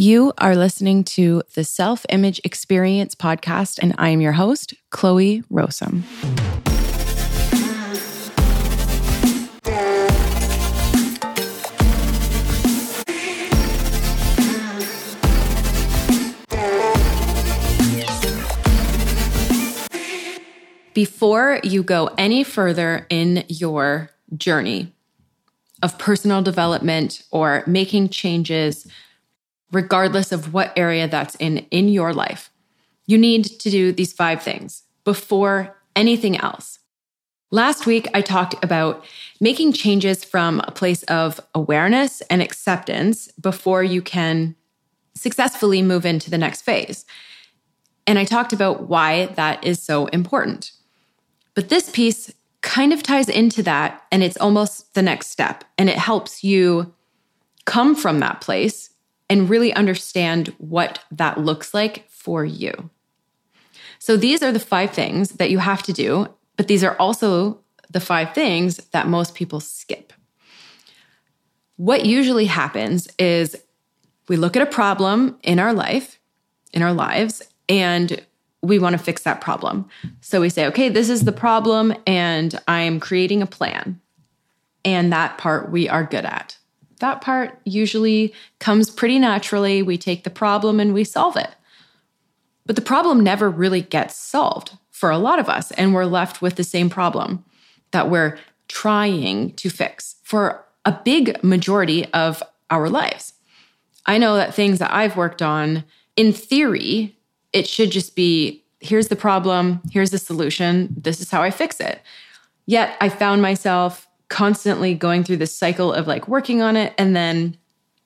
You are listening to the Self Image Experience podcast, and I am your host, Chloe Rowsome. Before you go any further in your journey of personal development or making changes, regardless of what area that's in in your life. You need to do these five things before anything else. Last week, I talked about making changes from a place of awareness and acceptance before you can successfully move into the next phase. And I talked about why that is so important. But this piece kind of ties into that, and it's almost the next step. And it helps you come from that place and really understand what that looks like for you. So these are the five things that you have to do, but these are also the five things that most people skip. What usually happens is we look at a problem in our life, in our lives, and we want to fix that problem. So we say, okay, this is the problem, and I'm creating a plan. And that part we are good at that part usually comes pretty naturally. We take the problem and we solve it. But the problem never really gets solved for a lot of us, and we're left with the same problem that we're trying to fix for a big majority of our lives. I know that things that I've worked on, in theory, it should just be here's the problem, here's the solution, this is how I fix it. Yet I found myself constantly going through this cycle of like working on it and then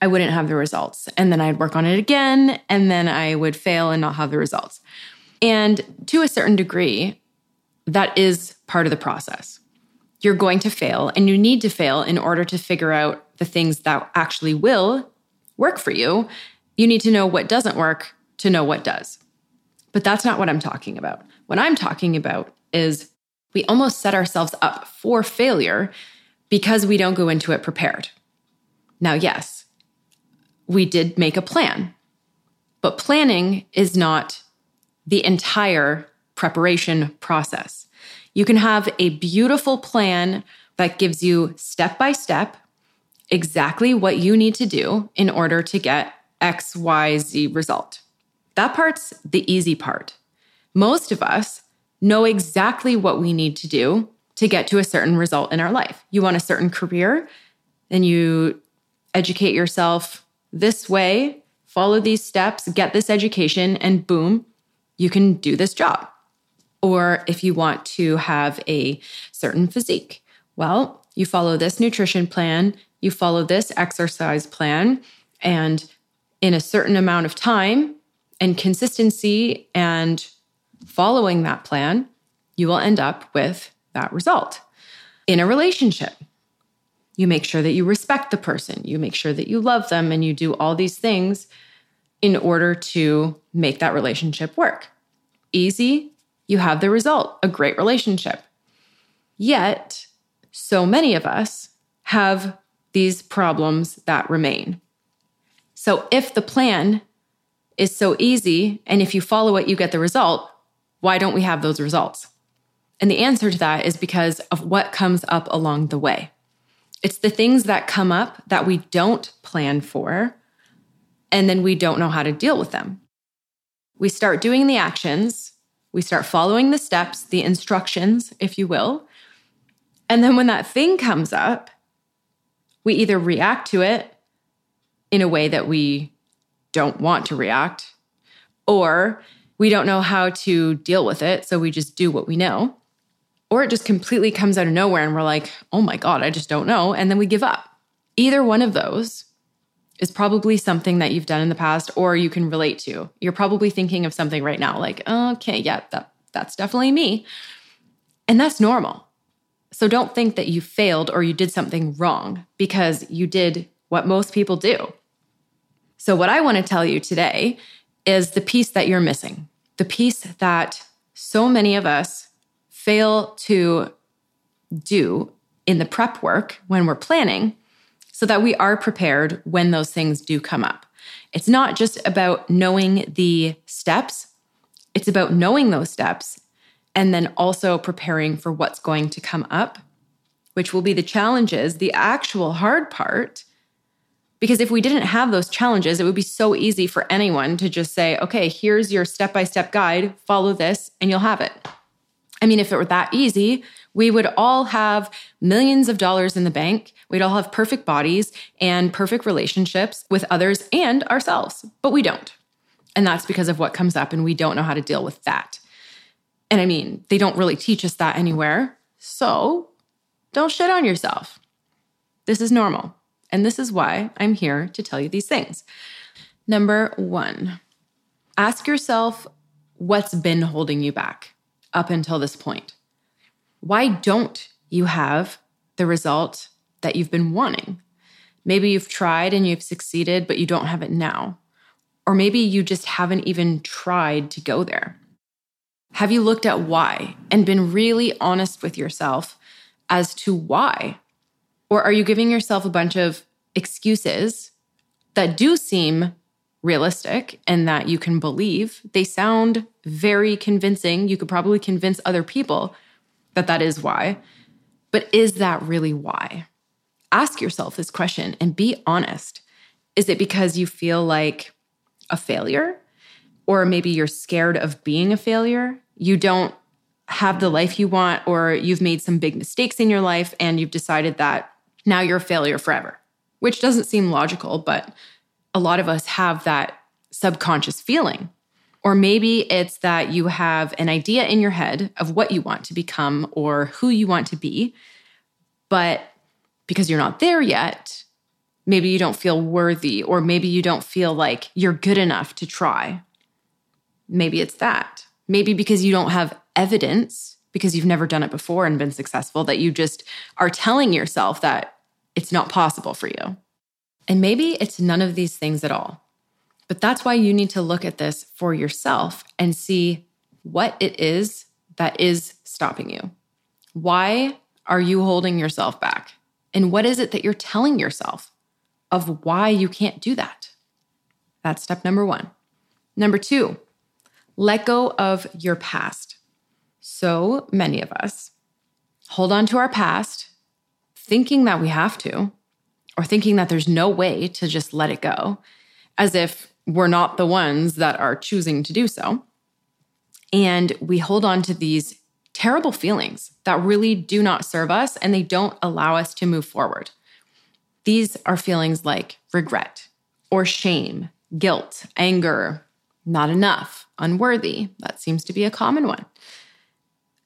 I wouldn't have the results. And then I'd work on it again and then I would fail and not have the results. And to a certain degree, that is part of the process. You're going to fail and you need to fail in order to figure out the things that actually will work for you. You need to know what doesn't work to know what does. But that's not what I'm talking about. What I'm talking about is we almost set ourselves up for failure because we don't go into it prepared. Now, yes, we did make a plan, but planning is not the entire preparation process. You can have a beautiful plan that gives you step by step exactly what you need to do in order to get XYZ result. That part's the easy part. Most of us know exactly what we need to do to get to a certain result in our life. You want a certain career, then you educate yourself this way, follow these steps, get this education, and boom, you can do this job. Or if you want to have a certain physique, well, you follow this nutrition plan, you follow this exercise plan, and in a certain amount of time and consistency and following that plan, you will end up with that result. In a relationship, you make sure that you respect the person, you make sure that you love them, and you do all these things in order to make that relationship work. Easy, you have the result a great relationship. Yet, so many of us have these problems that remain. So, if the plan is so easy, and if you follow it, you get the result, why don't we have those results? And the answer to that is because of what comes up along the way. It's the things that come up that we don't plan for, and then we don't know how to deal with them. We start doing the actions, we start following the steps, the instructions, if you will. And then when that thing comes up, we either react to it in a way that we don't want to react, or we don't know how to deal with it. So we just do what we know. Or it just completely comes out of nowhere and we're like, oh my God, I just don't know. And then we give up. Either one of those is probably something that you've done in the past or you can relate to. You're probably thinking of something right now like, okay, yeah, that, that's definitely me. And that's normal. So don't think that you failed or you did something wrong because you did what most people do. So, what I want to tell you today is the piece that you're missing, the piece that so many of us fail to do in the prep work when we're planning so that we are prepared when those things do come up. It's not just about knowing the steps, it's about knowing those steps and then also preparing for what's going to come up, which will be the challenges, the actual hard part. Because if we didn't have those challenges, it would be so easy for anyone to just say, okay, here's your step by step guide, follow this, and you'll have it. I mean, if it were that easy, we would all have millions of dollars in the bank. We'd all have perfect bodies and perfect relationships with others and ourselves, but we don't. And that's because of what comes up, and we don't know how to deal with that. And I mean, they don't really teach us that anywhere. So don't shit on yourself. This is normal. And this is why I'm here to tell you these things. Number one, ask yourself what's been holding you back up until this point. Why don't you have the result that you've been wanting? Maybe you've tried and you've succeeded, but you don't have it now. Or maybe you just haven't even tried to go there. Have you looked at why and been really honest with yourself as to why? Or are you giving yourself a bunch of excuses that do seem realistic and that you can believe? They sound very convincing. You could probably convince other people that that is why. But is that really why? Ask yourself this question and be honest. Is it because you feel like a failure? Or maybe you're scared of being a failure? You don't have the life you want, or you've made some big mistakes in your life and you've decided that now you're a failure forever, which doesn't seem logical, but a lot of us have that subconscious feeling. Or maybe it's that you have an idea in your head of what you want to become or who you want to be, but because you're not there yet, maybe you don't feel worthy, or maybe you don't feel like you're good enough to try. Maybe it's that. Maybe because you don't have evidence because you've never done it before and been successful that you just are telling yourself that it's not possible for you. And maybe it's none of these things at all. But that's why you need to look at this for yourself and see what it is that is stopping you. Why are you holding yourself back? And what is it that you're telling yourself of why you can't do that? That's step number one. Number two, let go of your past. So many of us hold on to our past, thinking that we have to, or thinking that there's no way to just let it go, as if we're not the ones that are choosing to do so. And we hold on to these terrible feelings that really do not serve us and they don't allow us to move forward. These are feelings like regret or shame, guilt, anger, not enough, unworthy. That seems to be a common one.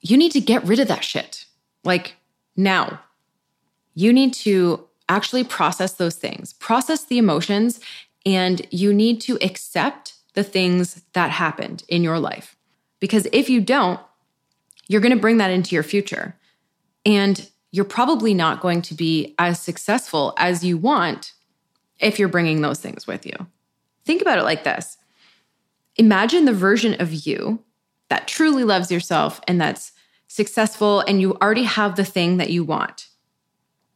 You need to get rid of that shit. Like now. You need to actually process those things, process the emotions, and you need to accept the things that happened in your life. Because if you don't, you're going to bring that into your future. And you're probably not going to be as successful as you want if you're bringing those things with you. Think about it like this imagine the version of you that truly loves yourself and that's successful and you already have the thing that you want.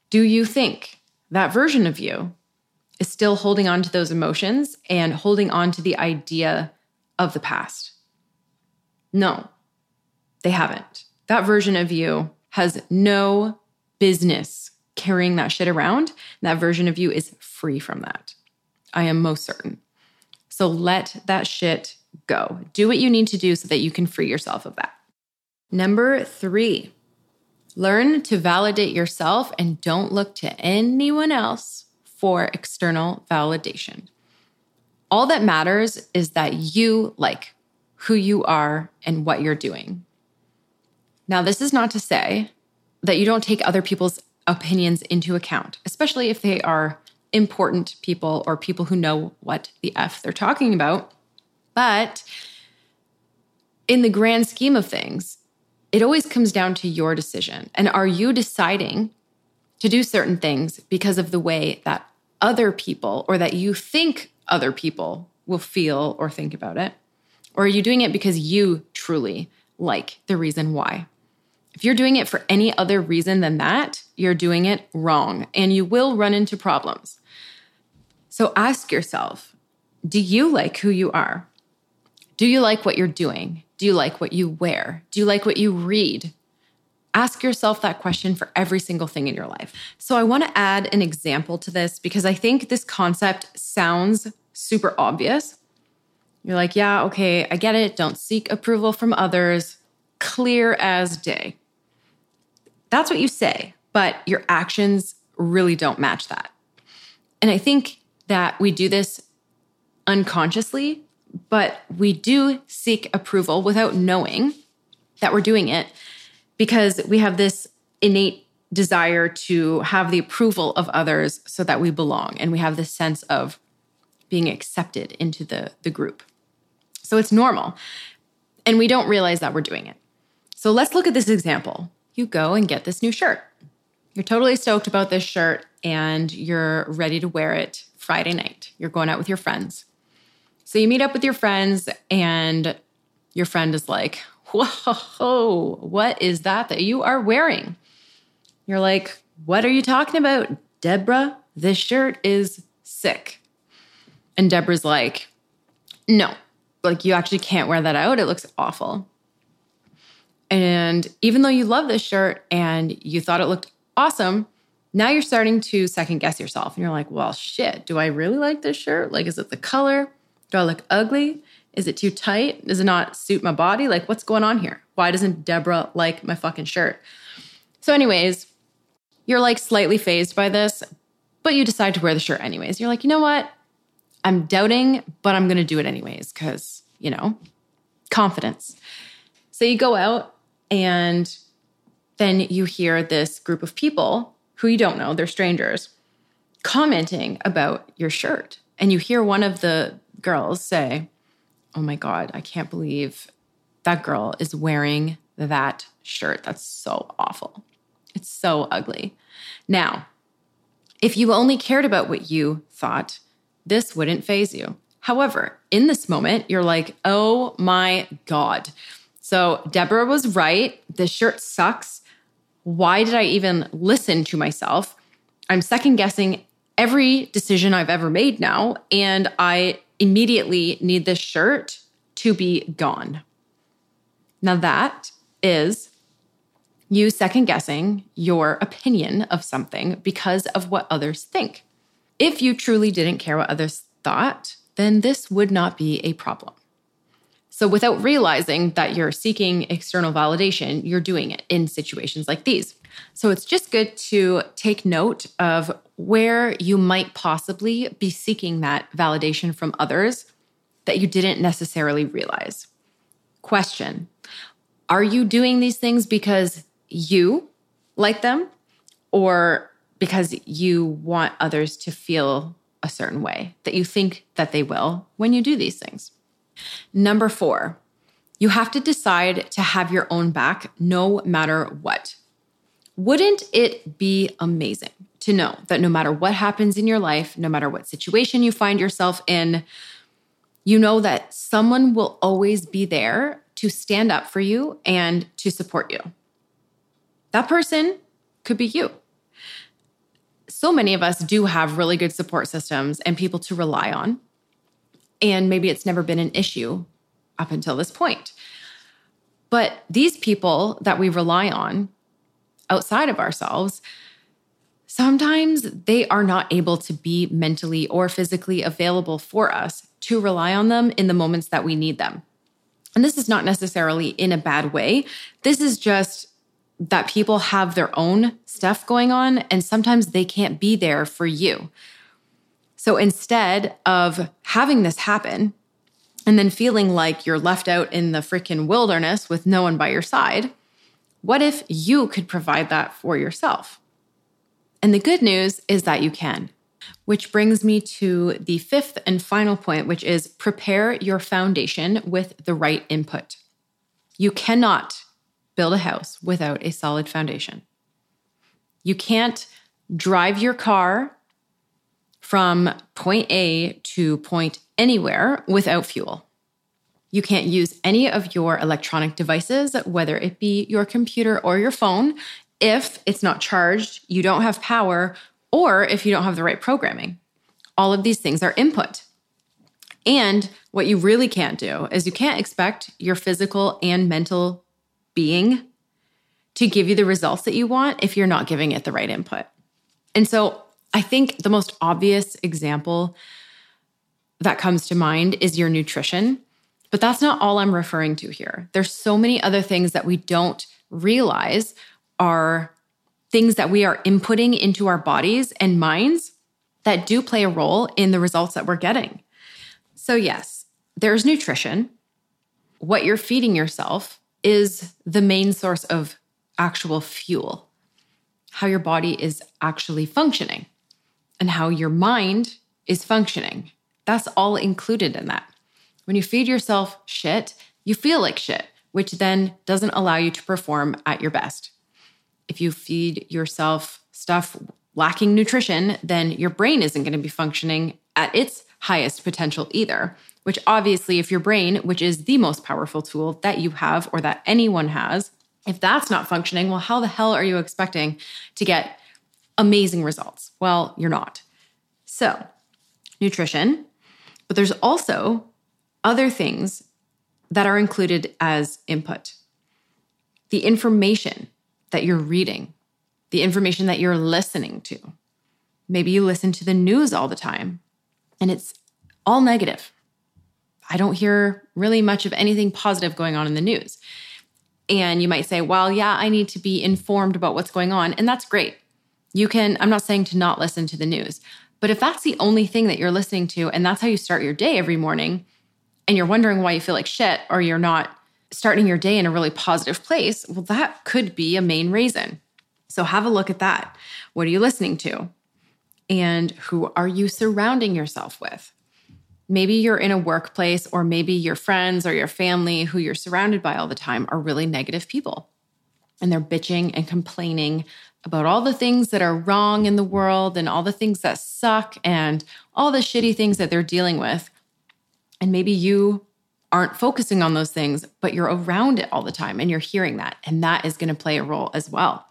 Do you think that version of you is still holding on to those emotions and holding on to the idea of the past? No, they haven't. That version of you has no business carrying that shit around. That version of you is free from that. I am most certain. So let that shit go. Do what you need to do so that you can free yourself of that. Number three, learn to validate yourself and don't look to anyone else for external validation. All that matters is that you like who you are and what you're doing. Now, this is not to say that you don't take other people's opinions into account, especially if they are important people or people who know what the F they're talking about. But in the grand scheme of things, it always comes down to your decision. And are you deciding to do certain things because of the way that other people or that you think other people will feel or think about it? Or are you doing it because you truly like the reason why? If you're doing it for any other reason than that, you're doing it wrong and you will run into problems. So ask yourself Do you like who you are? Do you like what you're doing? Do you like what you wear? Do you like what you read? Ask yourself that question for every single thing in your life. So, I want to add an example to this because I think this concept sounds super obvious. You're like, yeah, okay, I get it. Don't seek approval from others. Clear as day. That's what you say, but your actions really don't match that. And I think that we do this unconsciously, but we do seek approval without knowing that we're doing it because we have this innate desire to have the approval of others so that we belong and we have this sense of being accepted into the, the group. So it's normal. And we don't realize that we're doing it. So let's look at this example. You go and get this new shirt. You're totally stoked about this shirt and you're ready to wear it Friday night. You're going out with your friends. So you meet up with your friends, and your friend is like, Whoa, what is that that you are wearing? You're like, What are you talking about, Deborah? This shirt is sick. And Deborah's like, No, like you actually can't wear that out. It looks awful. And even though you love this shirt and you thought it looked awesome, now you're starting to second guess yourself. And you're like, well, shit, do I really like this shirt? Like, is it the color? Do I look ugly? Is it too tight? Does it not suit my body? Like, what's going on here? Why doesn't Deborah like my fucking shirt? So, anyways, you're like slightly phased by this, but you decide to wear the shirt anyways. You're like, you know what? I'm doubting, but I'm going to do it anyways because, you know, confidence. So you go out and then you hear this group of people who you don't know, they're strangers, commenting about your shirt. And you hear one of the girls say, Oh my God, I can't believe that girl is wearing that shirt. That's so awful. It's so ugly. Now, if you only cared about what you thought, this wouldn't phase you. However, in this moment, you're like, oh my God. So Deborah was right. This shirt sucks. Why did I even listen to myself? I'm second guessing every decision I've ever made now. And I immediately need this shirt to be gone. Now, that is you second guessing your opinion of something because of what others think. If you truly didn't care what others thought, then this would not be a problem. So, without realizing that you're seeking external validation, you're doing it in situations like these. So, it's just good to take note of where you might possibly be seeking that validation from others that you didn't necessarily realize. Question Are you doing these things because you like them or because you want others to feel a certain way that you think that they will when you do these things? Number four, you have to decide to have your own back no matter what. Wouldn't it be amazing to know that no matter what happens in your life, no matter what situation you find yourself in, you know that someone will always be there to stand up for you and to support you. That person could be you. So many of us do have really good support systems and people to rely on. And maybe it's never been an issue up until this point. But these people that we rely on outside of ourselves, sometimes they are not able to be mentally or physically available for us to rely on them in the moments that we need them. And this is not necessarily in a bad way. This is just that people have their own stuff going on, and sometimes they can't be there for you. So instead of having this happen and then feeling like you're left out in the freaking wilderness with no one by your side, what if you could provide that for yourself? And the good news is that you can. Which brings me to the fifth and final point, which is prepare your foundation with the right input. You cannot build a house without a solid foundation. You can't drive your car from point A to point anywhere without fuel. You can't use any of your electronic devices, whether it be your computer or your phone, if it's not charged, you don't have power, or if you don't have the right programming. All of these things are input. And what you really can't do is you can't expect your physical and mental being to give you the results that you want if you're not giving it the right input. And so I think the most obvious example that comes to mind is your nutrition. But that's not all I'm referring to here. There's so many other things that we don't realize are things that we are inputting into our bodies and minds that do play a role in the results that we're getting. So, yes, there's nutrition. What you're feeding yourself is the main source of actual fuel, how your body is actually functioning, and how your mind is functioning. That's all included in that. When you feed yourself shit, you feel like shit, which then doesn't allow you to perform at your best. If you feed yourself stuff lacking nutrition, then your brain isn't going to be functioning at its highest potential either. Which obviously, if your brain, which is the most powerful tool that you have or that anyone has, if that's not functioning, well, how the hell are you expecting to get amazing results? Well, you're not. So, nutrition, but there's also other things that are included as input. The information that you're reading, the information that you're listening to. Maybe you listen to the news all the time and it's all negative. I don't hear really much of anything positive going on in the news. And you might say, well, yeah, I need to be informed about what's going on. And that's great. You can, I'm not saying to not listen to the news, but if that's the only thing that you're listening to and that's how you start your day every morning, and you're wondering why you feel like shit or you're not starting your day in a really positive place, well, that could be a main reason. So have a look at that. What are you listening to? And who are you surrounding yourself with? Maybe you're in a workplace, or maybe your friends or your family who you're surrounded by all the time are really negative people. And they're bitching and complaining about all the things that are wrong in the world and all the things that suck and all the shitty things that they're dealing with. And maybe you aren't focusing on those things, but you're around it all the time and you're hearing that. And that is going to play a role as well.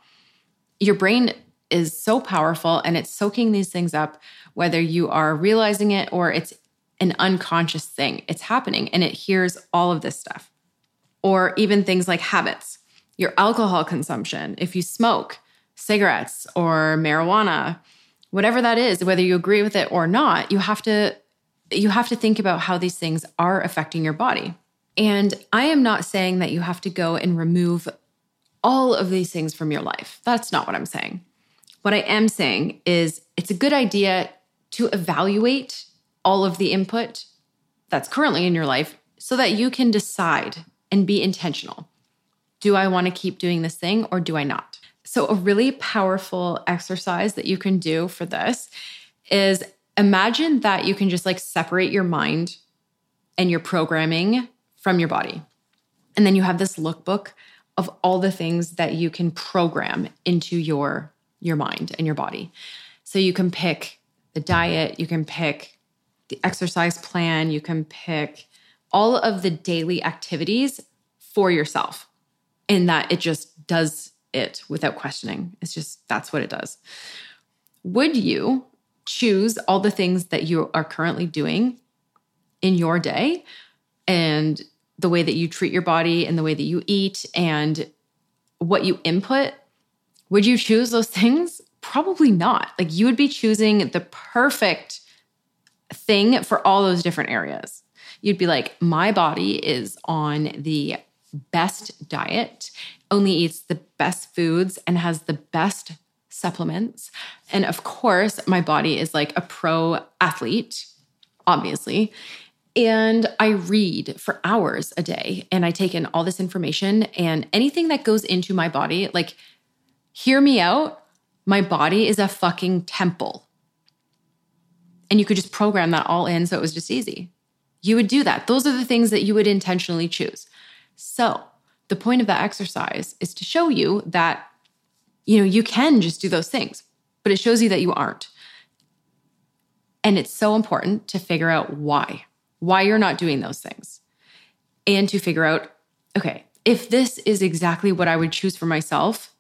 Your brain is so powerful and it's soaking these things up, whether you are realizing it or it's an unconscious thing. It's happening and it hears all of this stuff. Or even things like habits, your alcohol consumption, if you smoke, cigarettes or marijuana, whatever that is, whether you agree with it or not, you have to you have to think about how these things are affecting your body. And I am not saying that you have to go and remove all of these things from your life. That's not what I'm saying. What I am saying is it's a good idea to evaluate all of the input that's currently in your life so that you can decide and be intentional. Do I want to keep doing this thing or do I not? So, a really powerful exercise that you can do for this is imagine that you can just like separate your mind and your programming from your body. And then you have this lookbook of all the things that you can program into your your mind and your body. So you can pick the diet, you can pick the exercise plan, you can pick all of the daily activities for yourself. And that it just does it without questioning. It's just that's what it does. Would you choose all the things that you are currently doing in your day and the way that you treat your body and the way that you eat and what you input, would you choose those things? Probably not. Like you would be choosing the perfect thing for all those different areas. You'd be like, my body is on the best diet, only eats the best foods, and has the best supplements. And of course, my body is like a pro athlete, obviously. And I read for hours a day and I take in all this information and anything that goes into my body, like, hear me out. My body is a fucking temple. And you could just program that all in so it was just easy. You would do that. Those are the things that you would intentionally choose. So, the point of that exercise is to show you that you know, you can just do those things, but it shows you that you aren't. And it's so important to figure out why, why you're not doing those things. And to figure out, okay, if this is exactly what I would choose for myself,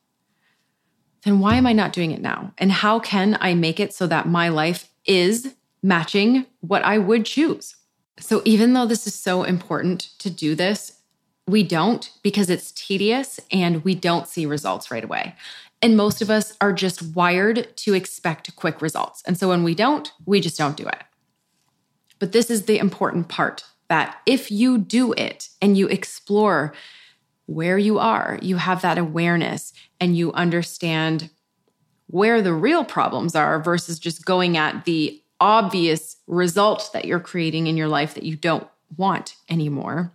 then why am I not doing it now? And how can I make it so that my life is matching what I would choose? So, even though this is so important to do this, we don't because it's tedious and we don't see results right away. And most of us are just wired to expect quick results. And so when we don't, we just don't do it. But this is the important part that if you do it and you explore where you are, you have that awareness and you understand where the real problems are versus just going at the obvious result that you're creating in your life that you don't want anymore.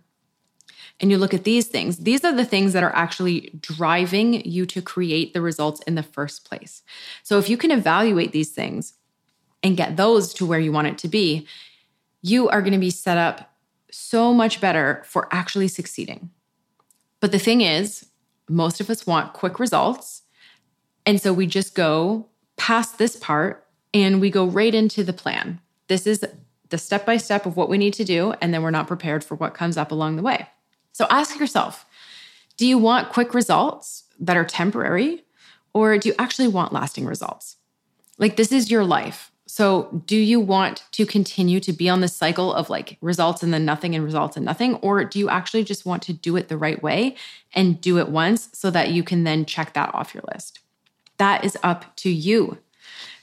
And you look at these things, these are the things that are actually driving you to create the results in the first place. So if you can evaluate these things and get those to where you want it to be, you are going to be set up so much better for actually succeeding. But the thing is, most of us want quick results. And so we just go past this part and we go right into the plan. This is the step by step of what we need to do. And then we're not prepared for what comes up along the way. So ask yourself do you want quick results that are temporary, or do you actually want lasting results? Like, this is your life. So, do you want to continue to be on this cycle of like results and then nothing and results and nothing? Or do you actually just want to do it the right way and do it once so that you can then check that off your list? That is up to you.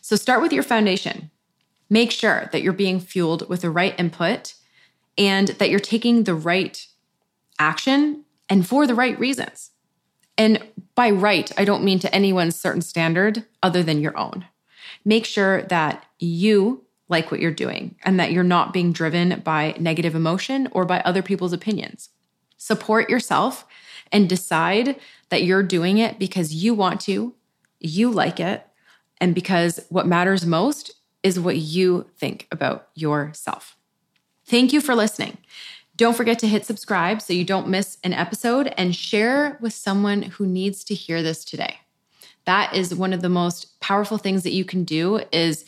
So, start with your foundation. Make sure that you're being fueled with the right input and that you're taking the right action and for the right reasons. And by right, I don't mean to anyone's certain standard other than your own make sure that you like what you're doing and that you're not being driven by negative emotion or by other people's opinions. Support yourself and decide that you're doing it because you want to, you like it, and because what matters most is what you think about yourself. Thank you for listening. Don't forget to hit subscribe so you don't miss an episode and share with someone who needs to hear this today that is one of the most powerful things that you can do is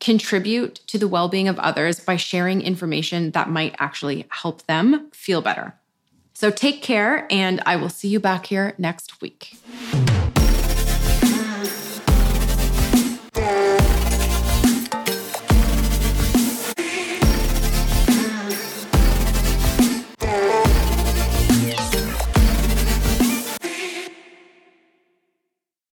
contribute to the well-being of others by sharing information that might actually help them feel better. So take care and I will see you back here next week.